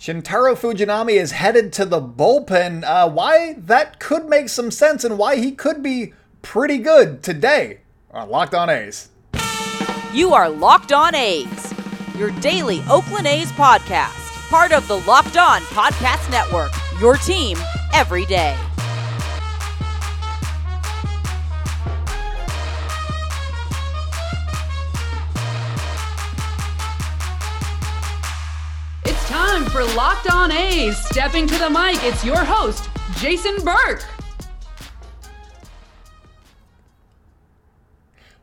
Shintaro Fujinami is headed to the bullpen. Uh, why that could make some sense and why he could be pretty good today on Locked On A's. You are Locked On A's, your daily Oakland A's podcast, part of the Locked On Podcast Network, your team every day. For Locked On A's. Stepping to the mic, it's your host, Jason Burke.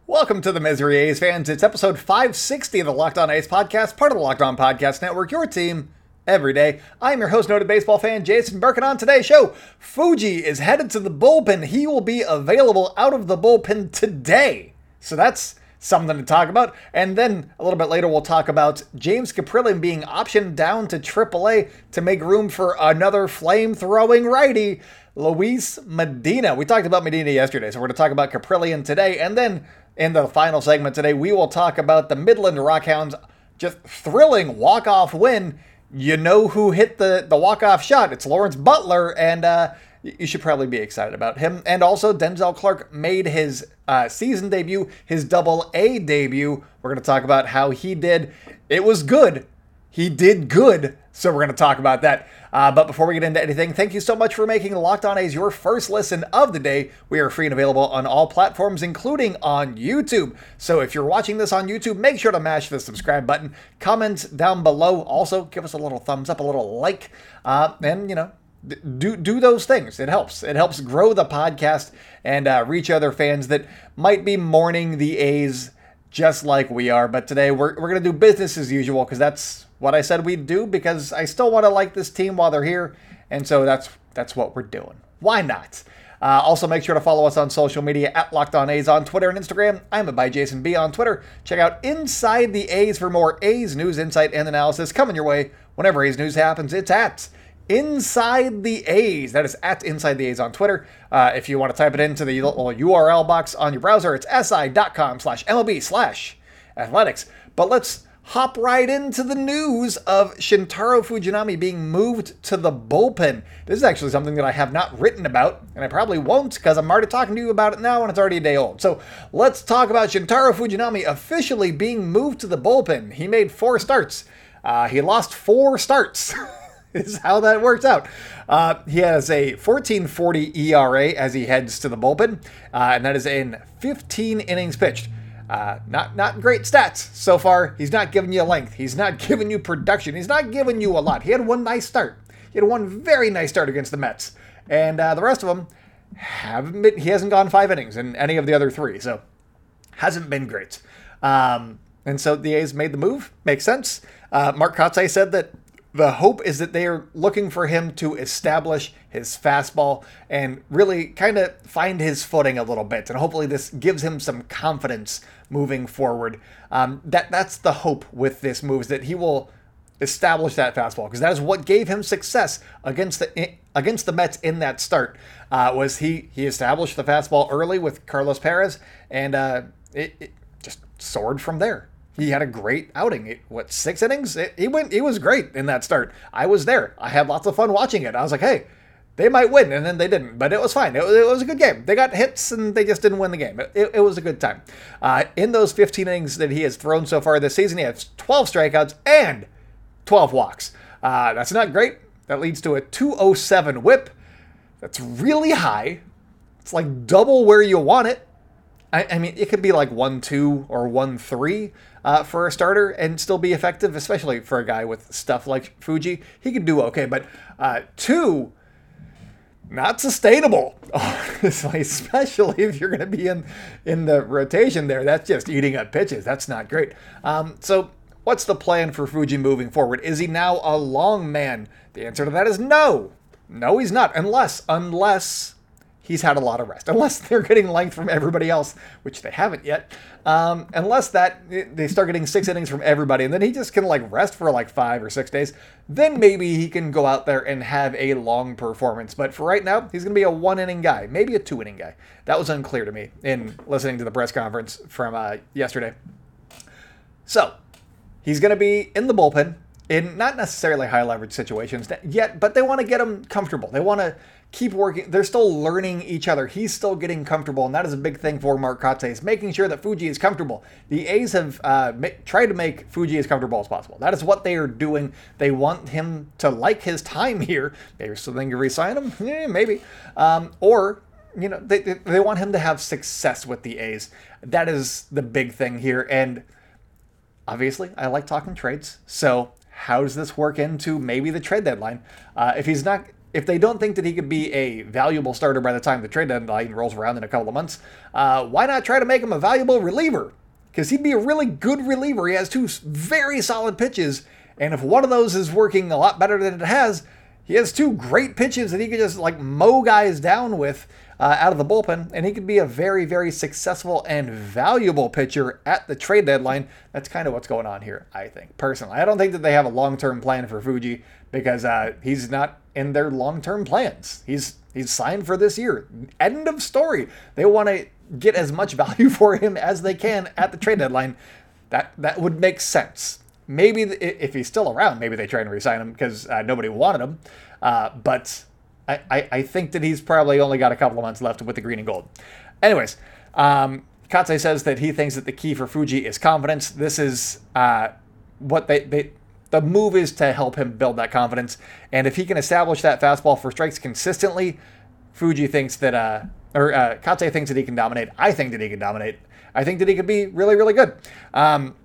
Welcome to the Misery A's fans. It's episode 560 of the Locked On A's podcast, part of the Locked On Podcast Network, your team every day. I'm your host, noted baseball fan Jason Burke, and on today's show, Fuji is headed to the bullpen. He will be available out of the bullpen today. So that's something to talk about. And then a little bit later, we'll talk about James Kaprielian being optioned down to AAA to make room for another flame throwing righty, Luis Medina. We talked about Medina yesterday, so we're going to talk about Kaprielian today. And then in the final segment today, we will talk about the Midland Rockhounds just thrilling walk-off win. You know who hit the, the walk-off shot. It's Lawrence Butler, and uh, you should probably be excited about him. And also, Denzel Clarke made his uh, season debut, his double A debut. We're going to talk about how he did. It was good. He did good. So we're going to talk about that. Uh, but before we get into anything, thank you so much for making Locked On A's your first listen of the day. We are free and available on all platforms, including on YouTube. So if you're watching this on YouTube, make sure to mash the subscribe button. Comment down below. Also, give us a little thumbs up, a little like, uh, and you know, do do those things. It helps. It helps grow the podcast and uh, reach other fans that might be mourning the A's just like we are. But today we're we're gonna do business as usual because that's what I said we'd do because I still want to like this team while they're here, and so that's that's what we're doing. Why not? Uh, also, make sure to follow us on social media at Locked On A's on Twitter and Instagram. I'm by Jason B on Twitter. Check out Inside the A's for more A's news, insight, and analysis coming your way whenever A's news happens. It's at Inside the A's. That is at Inside the A's on Twitter. Uh, if you want to type it into the little URL box on your browser, it's si.com slash MLB slash athletics. But let's hop right into the news of Shintaro Fujinami being moved to the bullpen. This is actually something that I have not written about, and I probably won't because I'm already talking to you about it now and it's already a day old. So let's talk about Shintaro Fujinami officially being moved to the bullpen. He made four starts. Uh, he lost four starts. is how that works out. Uh, he has a 14.40 ERA as he heads to the bullpen, uh, and that is in 15 innings pitched. Uh, not not great stats so far. He's not giving you length. He's not giving you production. He's not giving you a lot. He had one nice start. He had one very nice start against the Mets, and uh, the rest of them haven't been. He hasn't gone five innings in any of the other three, so hasn't been great. Um, and so the A's made the move. Makes sense. Uh, Mark Kotsay said that the hope is that they are looking for him to establish his fastball and really kind of find his footing a little bit. And hopefully, this gives him some confidence moving forward. Um, that that's the hope with this move is that he will establish that fastball because that is what gave him success against the against the Mets in that start. Uh, was he he established the fastball early with Carlos Perez and uh, it, it just soared from there he had a great outing. It, what six innings? It, he went. He was great in that start. I was there. I had lots of fun watching it. I was like, hey, they might win, and then they didn't. But it was fine. It, it was a good game. They got hits, and they just didn't win the game. It, it was a good time. Uh, in those 15 innings that he has thrown so far this season, he has 12 strikeouts and 12 walks. Uh, that's not great. That leads to a 207 WHIP. That's really high. It's like double where you want it. I, I mean, it could be like one two or one three uh, for a starter and still be effective, especially for a guy with stuff like Fuji. He could do okay, but uh, two, not sustainable. Honestly, especially if you're going to be in in the rotation there. That's just eating up pitches. That's not great. Um, so. What's the plan for Fuji moving forward? Is he now a long man? The answer to that is no. No, he's not. Unless, unless he's had a lot of rest. Unless they're getting length from everybody else, which they haven't yet. Um, unless that they start getting six innings from everybody, and then he just can like rest for like five or six days. Then maybe he can go out there and have a long performance. But for right now, he's going to be a one inning guy, maybe a two inning guy. That was unclear to me in listening to the press conference from uh, yesterday. So he's going to be in the bullpen. in not necessarily high leverage situations yet, but they want to get him comfortable. They want to keep working. They're still learning each other. He's still getting comfortable, and that is a big thing for Mark Kotsay is making sure that Fuji is comfortable. The A's have uh, ma- tried to make Fuji as comfortable as possible. That is what they are doing. They want him to like his time here. Maybe so something to resign him, yeah, maybe, um, or you know they, they want him to have success with the A's. That is the big thing here, and obviously I like talking trades. So how does this work into maybe the trade deadline? Uh, if he's not if they don't think that he could be a valuable starter by the time the trade deadline rolls around in a couple of months, uh, why not try to make him a valuable reliever? Because he'd be a really good reliever. He has two very solid pitches, and if one of those is working a lot better than it has, he has two great pitches that he could just like mow guys down with uh, out of the bullpen, and he could be a very, very successful and valuable pitcher at the trade deadline. That's kind of what's going on here, I think, personally. I don't think that they have a long term plan for Fuji because uh, he's not in their long term plans. He's he's signed for this year. End of story. They want to get as much value for him as they can at the trade deadline. That that would make sense. Maybe if he's still around, maybe they try and resign him because uh, nobody wanted him. Uh, but I, I, I, think that he's probably only got a couple of months left with the green and gold. Anyways, um, says that he thinks that the key for Fuji is confidence. This is uh, what they, they the move is to help him build that confidence. And if he can establish that fastball for strikes consistently, Fuji thinks that, uh, or uh, Kotsay thinks that he can dominate. I think that he can dominate. I think that he could be really, really good. Um,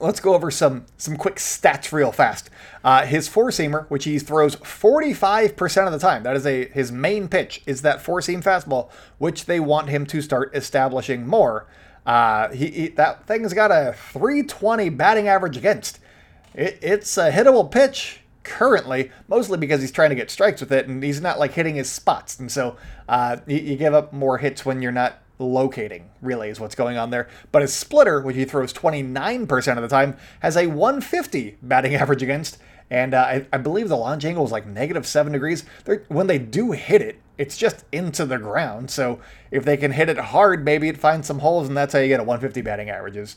let's go over some some quick stats real fast. Uh, his four seamer, which he throws 45% of the time, that is a his main pitch, is that four seam fastball, which they want him to start establishing more. Uh, he, he, that thing's got a 320 batting average against. It, it's a hittable pitch currently, mostly because he's trying to get strikes with it, and he's not like hitting his spots, and so uh, you, you give up more hits when you're not locating, really, is what's going on there. But his splitter, which he throws 29% of the time, has a 150 batting average against. And uh, I, I, believe the launch angle is like negative seven degrees. They're, when they do hit it, it's just into the ground. So if they can hit it hard, maybe it finds some holes, and that's how you get a 150 batting averages.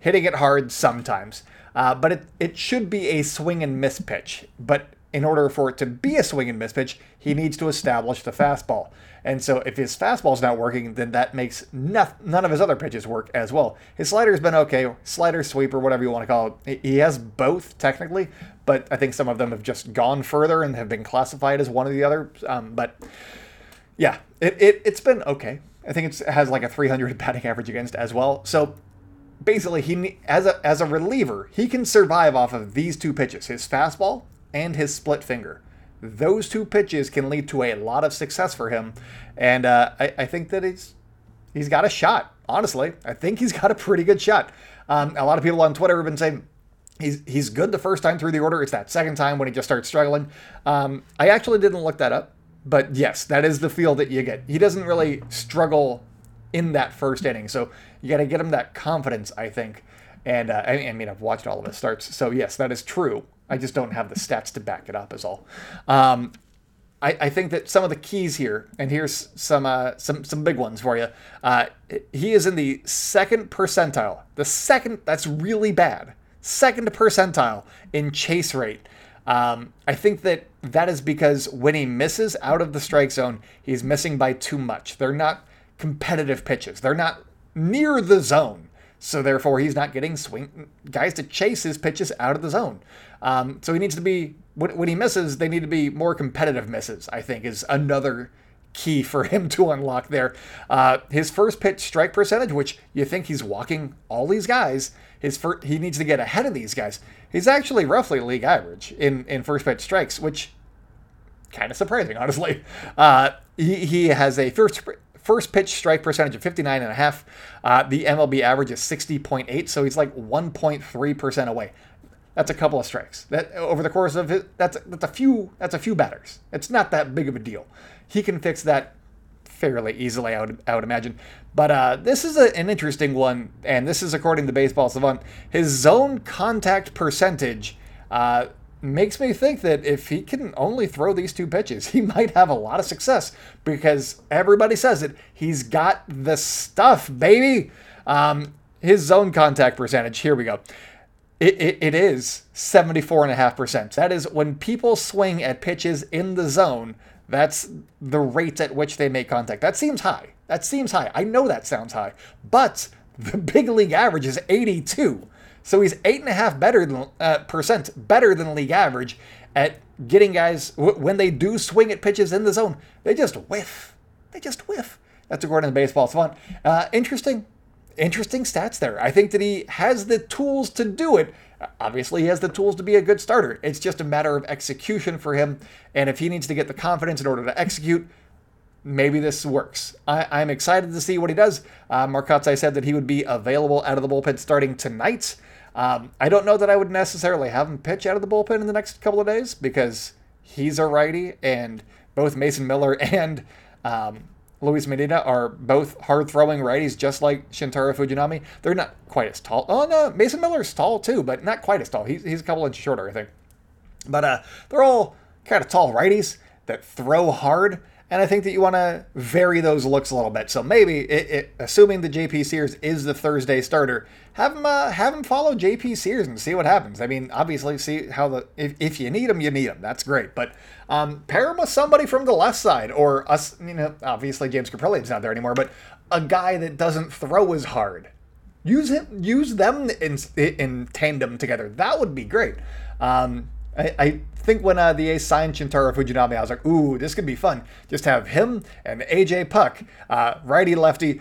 Hitting it hard sometimes. Uh, but it, it should be a swing and miss pitch. But in order for it to be a swing and miss pitch, he needs to establish the fastball. And so if his fastball's not working, then that makes none of his other pitches work as well. His slider's been okay, slider, sweeper, whatever you want to call it. He has both technically, but I think some of them have just gone further and have been classified as one or the other. Um, but yeah, it, it, it's been okay. I think it has like a 300 batting average against as well. So basically, he as a as a reliever, he can survive off of these two pitches: his fastball and his split finger those two pitches can lead to a lot of success for him. And uh, I, I, think that he's he's got a shot. Honestly, I think he's got a pretty good shot. Um, a lot of people on Twitter have been saying he's he's good the first time through the order. It's that second time when he just starts struggling. Um, I actually didn't look that up, but yes, that is the feel that you get. He doesn't really struggle in that first inning, so you got to get him that confidence. I think. And uh, I, mean, I've watched all of his starts, so yes, that is true. I just don't have the stats to back it up, is all. Um, I, I, think that some of the keys here, and here's some uh, some some big ones for you. Uh, he is in the second percentile. The second that's really bad. Second percentile in chase rate. Um, I think that that is because when he misses out of the strike zone, he's missing by too much. They're not competitive pitches. They're not near the zone. So therefore, he's not getting swing guys to chase his pitches out of the zone. Um, so he needs to be when, when he misses, they need to be more competitive misses. I think is another key for him to unlock there. Uh, his first pitch strike percentage, which you think he's walking all these guys, his first, he needs to get ahead of these guys. He's actually roughly league average in in first pitch strikes, which kind of surprising, honestly. Uh, he, he has a first first pitch strike percentage of 59.5. Uh, the MLB average is 60.8, so he's like 1.3% away. That's a couple of strikes. That over the course of it, that's that's a few that's a few batters. It's not that big of a deal. He can fix that fairly easily, I would, I would imagine. But uh, this is a, an interesting one, and this is according to Baseball Savant. His zone contact percentage uh, makes me think that if he can only throw these two pitches, he might have a lot of success because everybody says it. He's got the stuff, baby. Um, his zone contact percentage, here we go. It, it, it is 74.5%. That is when people swing at pitches in the zone, that's the rate at which they make contact. That seems high. That seems high. I know that sounds high. But the big league average is 82. So he's eight and a half better than uh, percent better than league average at getting guys w- when they do swing at pitches in the zone. They just whiff. They just whiff. That's according to baseball. Fun. Uh, interesting, interesting stats there. I think that he has the tools to do it. Obviously, he has the tools to be a good starter. It's just a matter of execution for him. And if he needs to get the confidence in order to execute, maybe this works. I, am excited to see what he does. Uh, Mark Kotsay said that he would be available out of the bullpen starting tonight. Um, I don't know that I would necessarily have him pitch out of the bullpen in the next couple of days because he's a righty, and both Mason Miller and um, Luis Medina are both hard throwing righties, just like Shintaro Fujinami. They're not quite as tall. Oh, no, Mason Miller's tall too, but not quite as tall. He's, he's a couple inches shorter, I think. But uh, they're all kind of tall righties that throw hard. And I think that you want to vary those looks a little bit. So maybe, it, it, assuming the JP Sears is the Thursday starter, have him uh, have him follow JP Sears and see what happens. I mean, obviously, see how the if, if you need him, you need him. That's great. But um, pair him with somebody from the left side, or us. You know, obviously James Kaprielian's not there anymore, but a guy that doesn't throw as hard. Use him. Use them in in tandem together. That would be great. Um, I, I think when uh, the A's signed Shintaro Fujinami, I was like, ooh, this could be fun. Just have him and AJ Puk, uh, righty lefty.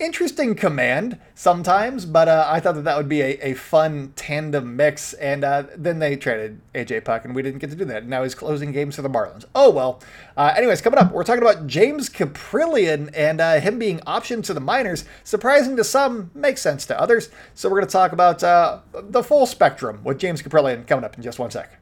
Interesting command sometimes, but uh, I thought that that would be a, a fun tandem mix. And uh, then they traded AJ Puk, and we didn't get to do that. Now he's closing games for the Marlins. Oh, well. Uh, anyways, coming up, we're talking about James Kaprielian and uh, him being optioned to the minors. Surprising to some, makes sense to others. So we're going to talk about uh, the full spectrum with James Kaprielian coming up in just one sec.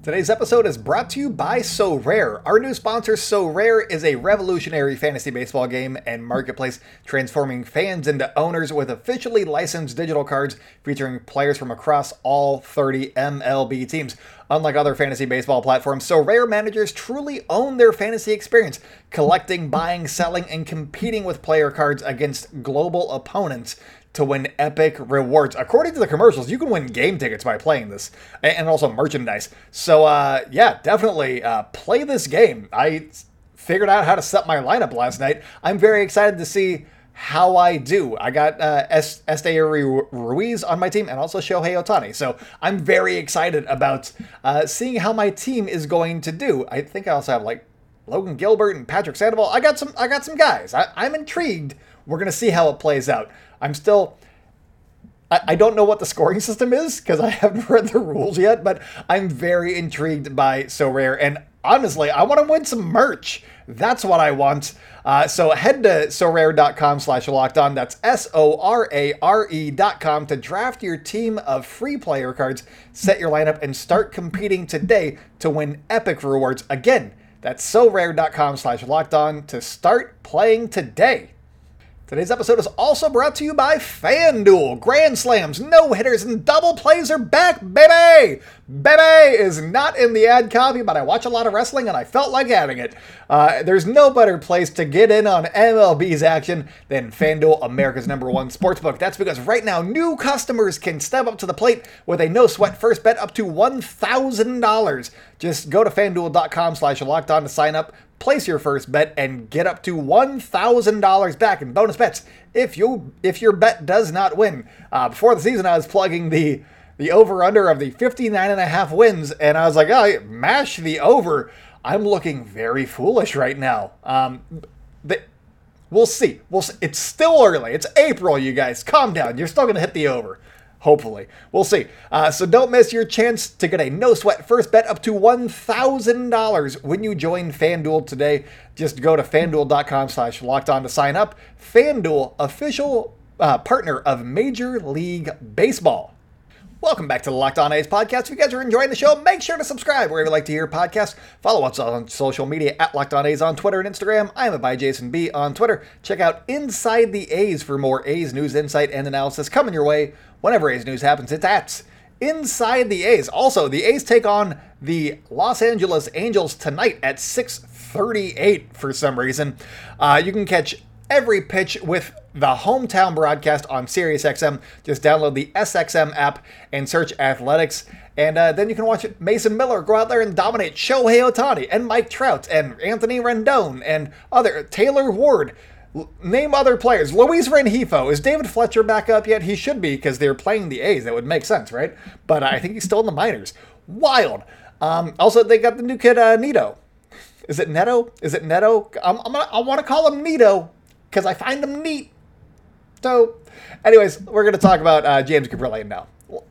Today's episode is brought to you by Sorare. Our new sponsor, Sorare, is a revolutionary fantasy baseball game and marketplace transforming fans into owners with officially licensed digital cards featuring players from across all 30 MLB teams. Unlike other fantasy baseball platforms, Sorare managers truly own their fantasy experience, collecting, buying, selling, and competing with player cards against global opponents to win epic rewards. According to the commercials, you can win game tickets by playing this and also merchandise. So, uh, yeah, definitely uh, play this game. I figured out how to set my lineup last night. I'm very excited to see how I do. I got uh, Esteury Ruiz on my team and also Shohei Ohtani. So I'm very excited about uh, seeing how my team is going to do. I think I also have like Logan Gilbert and Patrick Sandoval. I got some. I got some guys. I, I'm intrigued. We're gonna see how it plays out. I'm still. I, don't know what the scoring system is because I haven't read the rules yet, but I'm very intrigued by Sorare. And honestly, I want to win some merch. That's what I want. Uh, so head to sorare.com slash locked on. That's S O R A R E dot com to draft your team of free player cards, set your lineup, and start competing today to win epic rewards. Again, that's sorare.com slash locked on to start playing today. Today's episode is also brought to you by FanDuel. Grand slams, no hitters, and double plays are back, baby! Baby is not in the ad copy, but I watch a lot of wrestling and I felt like having it. Uh, there's no better place to get in on MLB's action than FanDuel, America's number one sportsbook. That's because right now, new customers can step up to the plate with a no sweat first bet up to $1,000. Just go to fanduel.com slash locked on to sign up place your first bet and get up to $1,000 back in bonus bets if you if your bet does not win. Uh, before the season, I was plugging the the over under of the 59 and a half wins, and I was like, oh, mash the over. I'm looking very foolish right now. Um, the, we'll see. We'll see. It's still early. It's April, you guys. Calm down. You're still going to hit the over. Hopefully. We'll see. Uh, so don't miss your chance to get a no sweat first bet up to $1,000 when you join FanDuel today. Just go to fanduel.com slash locked on to sign up. FanDuel, official uh, partner of Major League Baseball. Welcome back to the Locked On A's podcast. If you guys are enjoying the show, make sure to subscribe wherever you like to hear podcasts. Follow us on social media at Locked On A's on Twitter and Instagram. I am a by Jason B on Twitter. Check out Inside the A's for more A's news, insight, and analysis coming your way whenever A's news happens. It's at Inside the A's. Also, the A's take on the Los Angeles Angels tonight at 6:38 for some reason. Uh, you can catch every pitch with the hometown broadcast on SiriusXM. Just download the SXM app and search athletics. And uh, then you can watch Mason Miller go out there and dominate Shohei Ohtani and Mike Trout and Anthony Rendon and other Taylor Ward. Name other players. Luis Rengifo. Is David Fletcher back up yet? He should be because they're playing the A's. That would make sense, right? But I think he's still in the minors. Wild. Um, also, they got the new kid, uh, Nito. Is it Neto? Is it Neto? I'm, I'm gonna, I want to call him Nito because I find him neat. So, anyways, we're going to talk about uh, James Kaprielian now.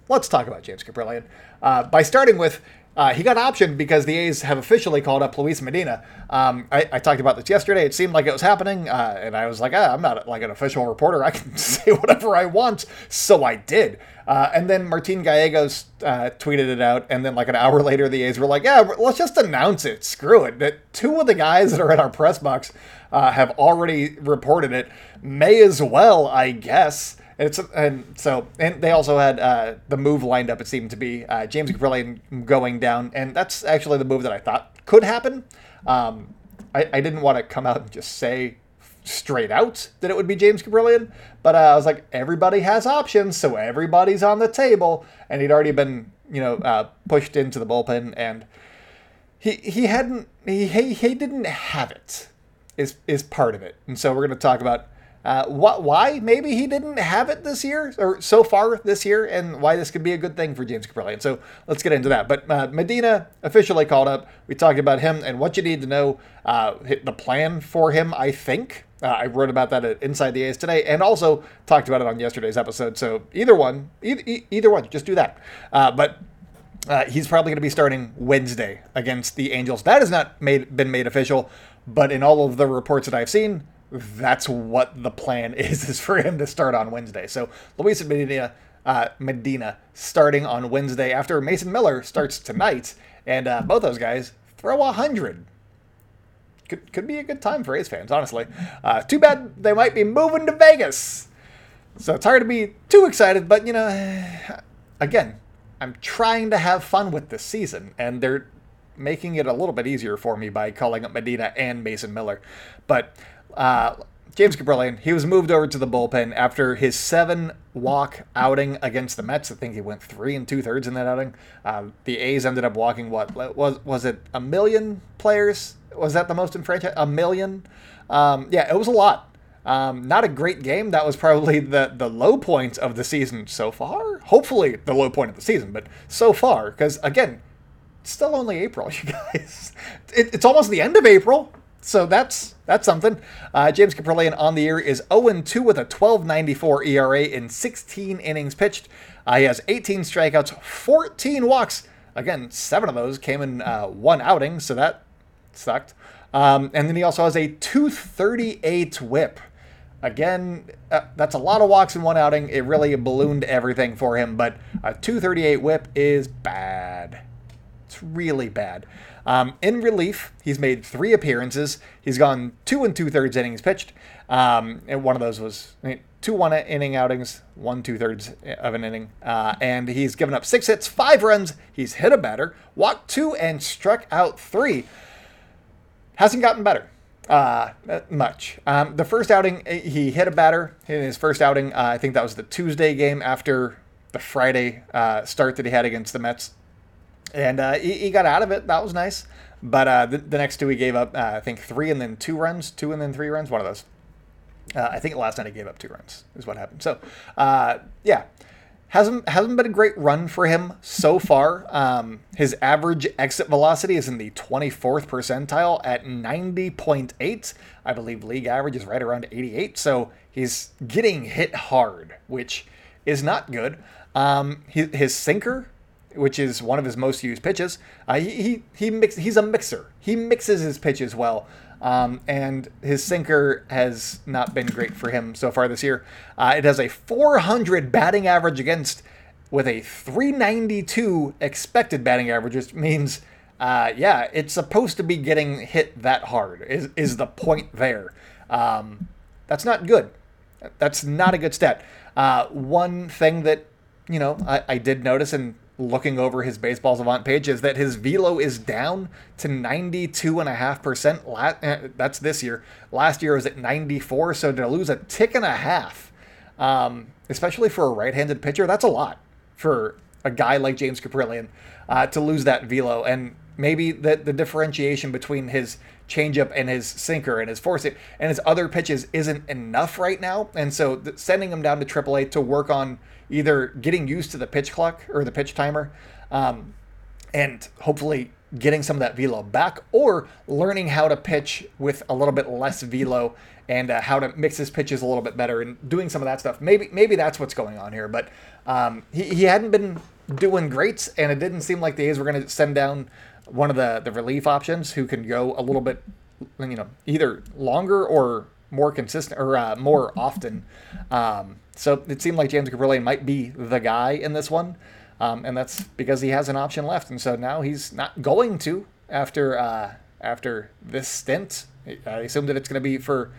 Let's talk about James Kaprielian uh, by starting with uh, he got optioned because the A's have officially called up Luis Medina. Um, I, I, talked about this yesterday. It seemed like it was happening, uh, and I was like, ah, I'm not like an official reporter. I can say whatever I want. So I did. Uh, and then Martin Gallegos uh, tweeted it out, and then like an hour later, the A's were like, "Yeah, let's just announce it. Screw it." That two of the guys that are in our press box uh, have already reported it. May as well, I guess. And it's and so and they also had uh, the move lined up. It seemed to be uh, James Kaprielian going down, and that's actually the move that I thought could happen. Um, I, I didn't want to come out and just say straight out that it would be James Kaprielian, but uh, I was like, everybody has options, so everybody's on the table, and he'd already been, you know, uh, pushed into the bullpen, and he he hadn't he he, he didn't have it, is is part of it, and so we're going to talk about. Uh, what, why maybe he didn't have it this year or so far this year, and why this could be a good thing for James Kaprielian. So let's get into that. But uh, Medina officially called up. We talked about him and what you need to know. Uh, the plan for him, I think, uh, I wrote about that at Inside the A's today, and also talked about it on yesterday's episode. So either one, either, either one, just do that. Uh, but uh, he's probably going to be starting Wednesday against the Angels. That has not made been made official, but in all of the reports that I've seen, that's what the plan is: is for him to start on Wednesday. So Luis Medina, uh, Medina starting on Wednesday after Mason Miller starts tonight, and uh, both those guys throw a hundred could, could be a good time for A's fans, honestly. Uh, too bad they might be moving to Vegas. So it's hard to be too excited, but you know, again, I'm trying to have fun with this season, and they're making it a little bit easier for me by calling up Medina and Mason Miller. But uh, James Kaprielian, he was moved over to the bullpen after his seven walk outing against the Mets. I think he went three and two thirds in that outing. Uh, the A's ended up walking what was was it a million players was that the most in franchise? A million? Um, yeah, it was a lot. Um, not a great game. That was probably the the low point of the season so far. Hopefully, the low point of the season, but so far, because again, it's still only April, you guys. It, it's almost the end of April, so that's that's something. Uh, James Kaprielian on the year is 0-2 with a 12.94 ERA in 16 innings pitched. Uh, he has 18 strikeouts, 14 walks. Again, seven of those came in uh, one outing, so that sucked. Um, and then he also has a 238 whip. Again, uh, that's a lot of walks in one outing. It really ballooned everything for him, but a 238 whip is bad. It's really bad. Um, in relief, he's made three appearances. He's gone two and two thirds innings pitched. Um, and one of those was two one inning outings, one two thirds of an inning. Uh, and he's given up six hits, five runs. He's hit a batter, walked two, and struck out three hasn't gotten better uh, much. Um, the first outing, eh, he hit a batter in his first outing. Uh, I think that was the Tuesday game after the Friday uh, start that he had against the Mets. And uh, he, he, got out of it. That was nice. But uh, the, the, next two, he gave up, uh, I think, three and then two runs, two and then three runs, one of those. I think last night he gave up two runs, is what happened. So, yeah hasn't hasn't been a great run for him so far. Um, his average exit velocity is in the 24th percentile at 90.8. I believe league average is right around 88. So he's getting hit hard, which is not good. Um, his, his sinker, which is one of his most used pitches, uh, he he, he mix, he's a mixer. He mixes his pitches well. Um, and his sinker has not been great for him so far this year. Uh, it has a 400 batting average against with a 392 expected batting average, which means, uh, yeah, it's supposed to be getting hit that hard, is, is the point there. Um, that's not good. That's not a good stat. Uh, one thing that, you know, I, I did notice, and looking over his baseball savant page is that his velo is down to 92.5%. La- uh, that's this year. Last year was at 94, so to lose a tick and a half, um, especially for a right-handed pitcher, that's a lot for a guy like James Kaprielian uh, to lose that velo. And maybe the, the differentiation between his changeup and his sinker and his force and his other pitches isn't enough right now. And so sending him down to AAA to work on either getting used to the pitch clock or the pitch timer um, and hopefully getting some of that velo back or learning how to pitch with a little bit less velo and uh, how to mix his pitches a little bit better and doing some of that stuff. Maybe maybe that's what's going on here. But um, he, he hadn't been doing great, and it didn't seem like the A's were going to send down one of the the relief options who can go a little bit, you know, either longer or more consistent or uh, more often. Um, so it seemed like James Kaprielian might be the guy in this one, um, and that's because he has an option left, and so now he's not going to after uh, after this stint. I assume that it's going to be for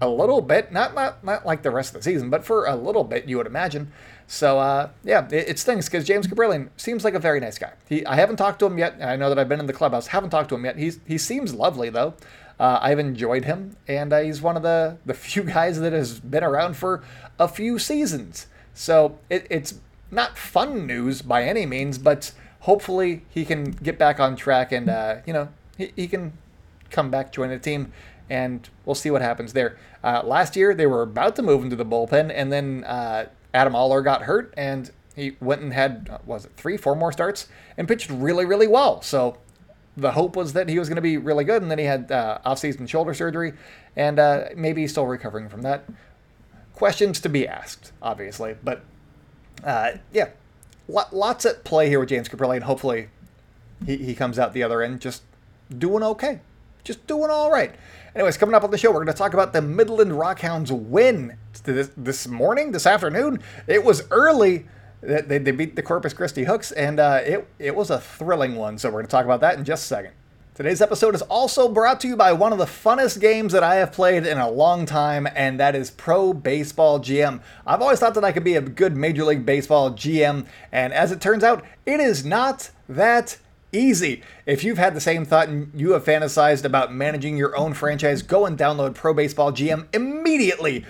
a little bit, not not not like the rest of the season, but for a little bit, you would imagine. So uh, yeah, it, it stings because James Kaprielian seems like a very nice guy. He, I haven't talked to him yet. I know that I've been in the clubhouse. Haven't talked to him yet. He's he seems lovely though. Uh, I've enjoyed him, and uh, he's one of the the few guys that has been around for a few seasons. So it, it's not fun news by any means, but hopefully he can get back on track and uh, you know he, he can come back join the team and we'll see what happens there. Uh, last year, they were about to move into the bullpen, and then uh, Adam Oller got hurt, and he went and had uh, was it three, four more starts, and pitched really, really well. So the hope was that he was going to be really good, and then he had uh, off-season shoulder surgery, and uh, maybe he's still recovering from that. Questions to be asked, obviously, but uh, yeah, lots at play here with James Kaprielian, and hopefully he, he comes out the other end just doing okay, just doing all right. Anyways, coming up on the show, we're going to talk about the Midland Rockhounds win this, this morning, this afternoon. It was early. They, they beat the Corpus Christi Hooks, and uh, it, it was a thrilling one. So we're going to talk about that in just a second. Today's episode is also brought to you by one of the funnest games that I have played in a long time, and that is Pro Baseball GM. I've always thought that I could be a good Major League Baseball GM, and as it turns out, it is not that easy. If you've had the same thought and you have fantasized about managing your own franchise, go and download Pro Baseball GM immediately.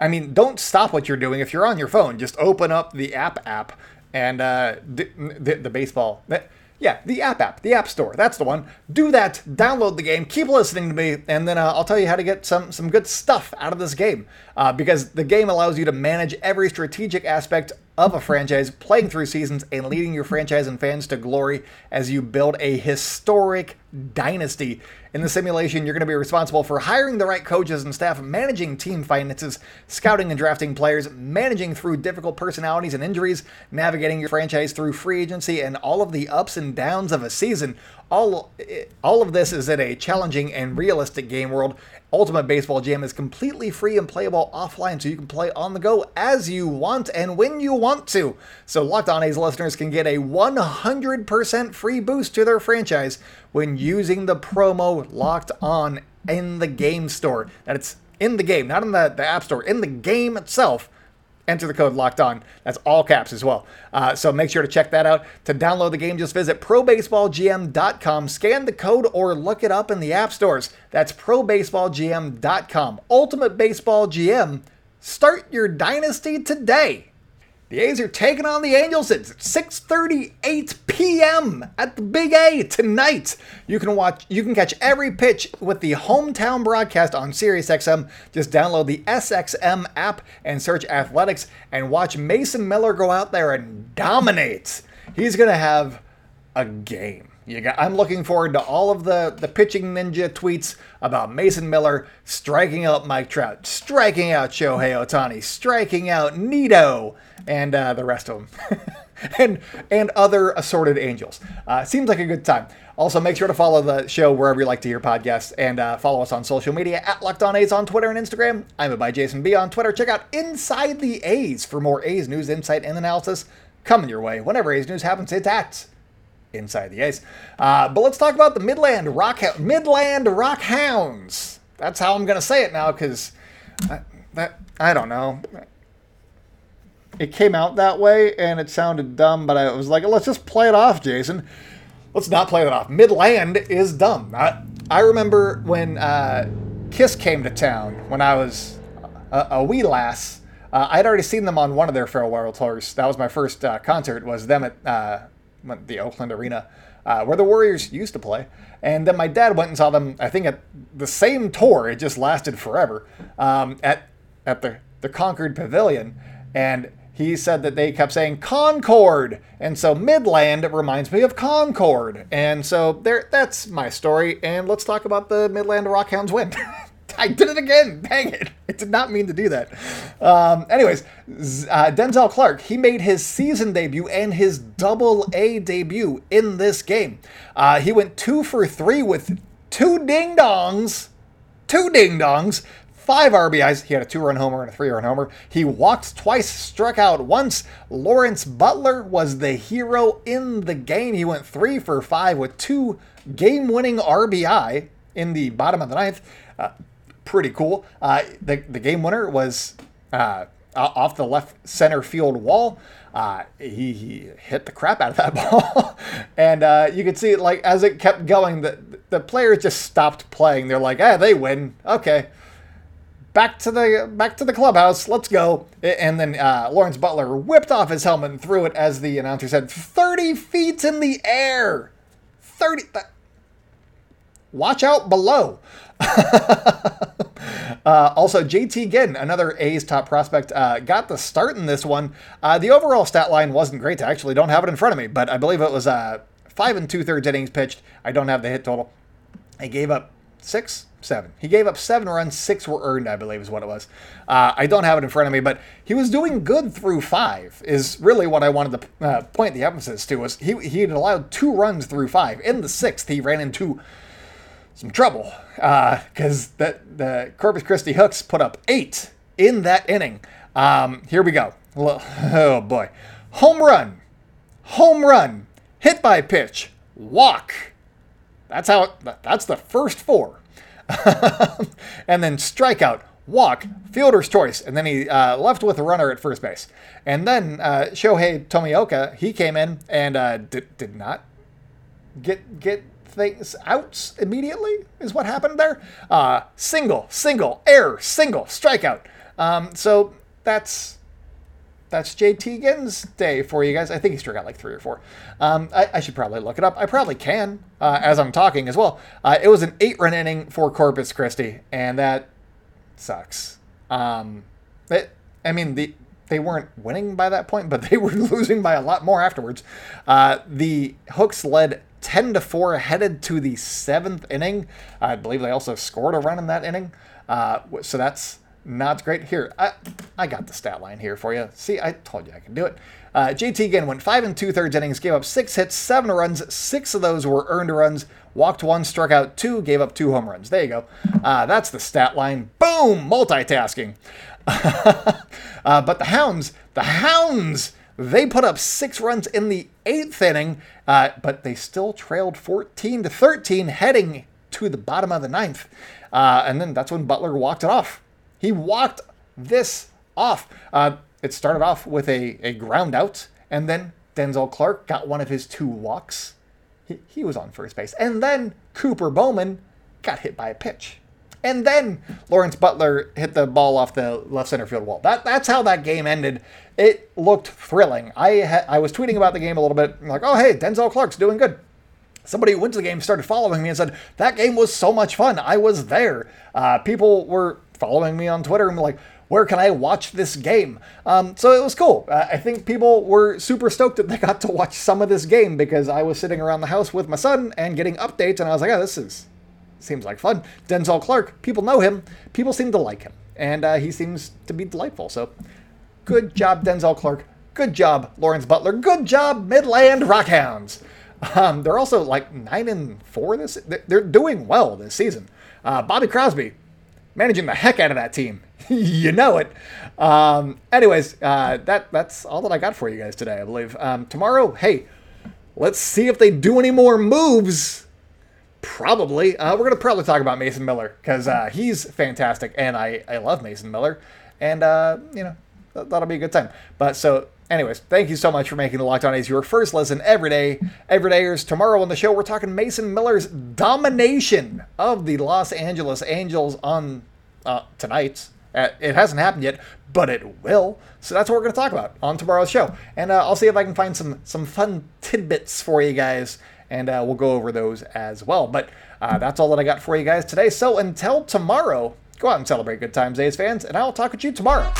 I mean, don't stop what you're doing if you're on your phone. Just open up the app app and uh, the, the, the baseball. Yeah, the app app, the app store. That's the one. Do that. Download the game. Keep listening to me, and then uh, I'll tell you how to get some some good stuff out of this game. Uh, because the game allows you to manage every strategic aspect of a franchise, playing through seasons and leading your franchise and fans to glory as you build a historic dynasty. In the simulation, you're going to be responsible for hiring the right coaches and staff, managing team finances, scouting and drafting players, managing through difficult personalities and injuries, navigating your franchise through free agency, and all of the ups and downs of a season. All, all of this is in a challenging and realistic game world, Ultimate Baseball GM is completely free and playable offline, so you can play on the go as you want and when you want to. So Locked On A's listeners can get a 100% free boost to their franchise when using the promo Locked On in the game store. That it's in the game, not in the, the App Store, in the game itself enter the code locked on. That's all caps as well. Uh, so make sure to check that out. To download the game, just visit probaseballgm.com, scan the code, or look it up in the app stores. That's probaseballgm.com. Ultimate Baseball GM. Start your dynasty today. The A's are taking on the Angels at 6:38 p.m. at the Big A tonight. You can watch you can catch every pitch with the hometown broadcast on SiriusXM. Just download the SXM app and search Athletics and watch Mason Miller go out there and dominate. He's going to have a game. Got, I'm looking forward to all of the, the pitching ninja tweets about Mason Miller striking out Mike Trout, striking out Shohei Ohtani, striking out Nito, and uh, the rest of them, and and other assorted angels. Uh, seems like a good time. Also, make sure to follow the show wherever you like to hear podcasts, and uh, follow us on social media at Locked On A's on Twitter and Instagram. I'm a by Jason B on Twitter. Check out Inside the A's for more A's news, insight, and analysis coming your way whenever A's news happens. It's at inside the A's. Uh, but let's talk about the Midland Rock Midland Rock Hounds. That's how I'm going to say it now because that I don't know. it came out that way and it sounded dumb, but I was like, let's just play it off, Jason. Let's not play it off. Midland is dumb. I, I remember when uh, Kiss came to town when I was a, a wee lass. Uh, I'd already seen them on one of their farewell tours. That was my first uh, concert. Was them at uh, the Oakland Arena, uh, where the Warriors used to play. And then my dad went and saw them. I think at the same tour. It just lasted forever. Um, at at the the Concord Pavilion, and he said that they kept saying Concord, and so Midland reminds me of Concord, and so there. That's my story, and let's talk about the Midland Rockhounds win. I did it again. Dang it. I did not mean to do that. Um, anyways, uh, Denzel Clarke, he made his season debut and his double A debut in this game. Uh, he went two for three with two ding dongs. Two ding dongs. Five RBIs. He had a two run homer and a three run homer. He walked twice, struck out once. Lawrence Butler was the hero in the game. He went three for five with two game winning RBI in the bottom of the ninth. Uh, pretty cool. Uh, the, the game winner was uh, off the left center field wall. Uh, he, he, hit the crap out of that ball, and uh, you could see it like as it kept going, the the players just stopped playing. They're like, "Ah, they win. Okay, back to the back to the clubhouse. Let's go." And then uh, Lawrence Butler whipped off his helmet and threw it, as the announcer said, "30 feet in the air, 30." That, watch out below. uh, also, JT Ginn, another A's top prospect, uh, got the start in this one. Uh, the overall stat line wasn't great. I actually don't have it in front of me, but I believe it was uh, five and two thirds innings pitched. I don't have the hit total. He gave up six, seven. He gave up seven runs, six were earned, I believe is what it was. Uh, I don't have it in front of me, but he was doing good through five. Is really what I wanted to uh, point the emphasis to. Was he he had allowed two runs through five. In the sixth, he ran into some trouble because uh, the, the Corpus Christi Hooks put up eight in that inning. Um, here we go. Oh boy. Home run. Home run. Hit by pitch. Walk. That's how that's the first four. and then strikeout, walk, fielder's choice, and then he uh, left with a runner at first base. And then uh, Shohei Tomioka, he came in and uh, did, did not get get things out immediately, is what happened there. Uh, single, single, error, single, strikeout. Um, so that's that's JT Ginn's day for you guys. I think he struck out like three or four. Um, I, I, should probably look it up. I probably can uh, as I'm talking as well. Uh, it was an eight run inning for Corpus Christi, and that sucks. Um, it, I mean, the they weren't winning by that point, but they were losing by a lot more afterwards. Uh, the Hooks led 10 to 4 headed to the seventh inning. I believe they also scored a run in that inning. Uh, so that's not great. Here, I, I got the stat line here for you. See, I told you I can do it. Uh, JT Ginn went five and two thirds innings, gave up six hits, seven runs. Six of those were earned runs. Walked one, struck out two, gave up two home runs. There you go. Uh, that's the stat line. Boom, multitasking. uh, but the Hounds, the Hounds they put up six runs in the eighth inning, uh, but they still trailed 14 to 13 heading to the bottom of the ninth. Uh, and then that's when Butler walked it off. He walked this off. Uh, it started off with a, a ground out, and then Denzel Clarke got one of his two walks. He, he was on first base. And then Cooper Bowman got hit by a pitch. And then Lawrence Butler hit the ball off the left center field wall. That that's how that game ended. It looked thrilling. I ha- I was tweeting about the game a little bit, like, oh hey, Denzel Clarke's doing good. Somebody who went to the game started following me and said that game was so much fun. I was there. Uh, people were following me on Twitter and like, where can I watch this game? Um, so it was cool. Uh, I think people were super stoked that they got to watch some of this game because I was sitting around the house with my son and getting updates, and I was like, oh, this is seems like fun. Denzel Clarke, people know him, people seem to like him, and uh, he seems to be delightful. So, good job, Denzel Clarke. Good job, Lawrence Butler. Good job, Midland Rockhounds. Um, they're also like nine and four this. They're doing well this season. Uh, Bobby Crosby managing the heck out of that team. you know it. Um, anyways, uh, that that's all that I got for you guys today. I believe. Um, tomorrow, hey, let's see if they do any more moves Probably. Uh, we're going to probably talk about Mason Miller because uh, he's fantastic and I, I love Mason Miller. And, uh, you know, that'll be a good time. But so, anyways, thank you so much for making the Locked On A's your first listen every day. Every day dayers. Tomorrow on the show, we're talking Mason Miller's domination of the Los Angeles Angels on uh, tonight. Uh, it hasn't happened yet, but it will. So that's what we're going to talk about on tomorrow's show. And uh, I'll see if I can find some some fun tidbits for you guys, and uh, we'll go over those as well. But uh, that's all that I got for you guys today. So until tomorrow, go out and celebrate good times, A's fans, and I'll talk with you tomorrow.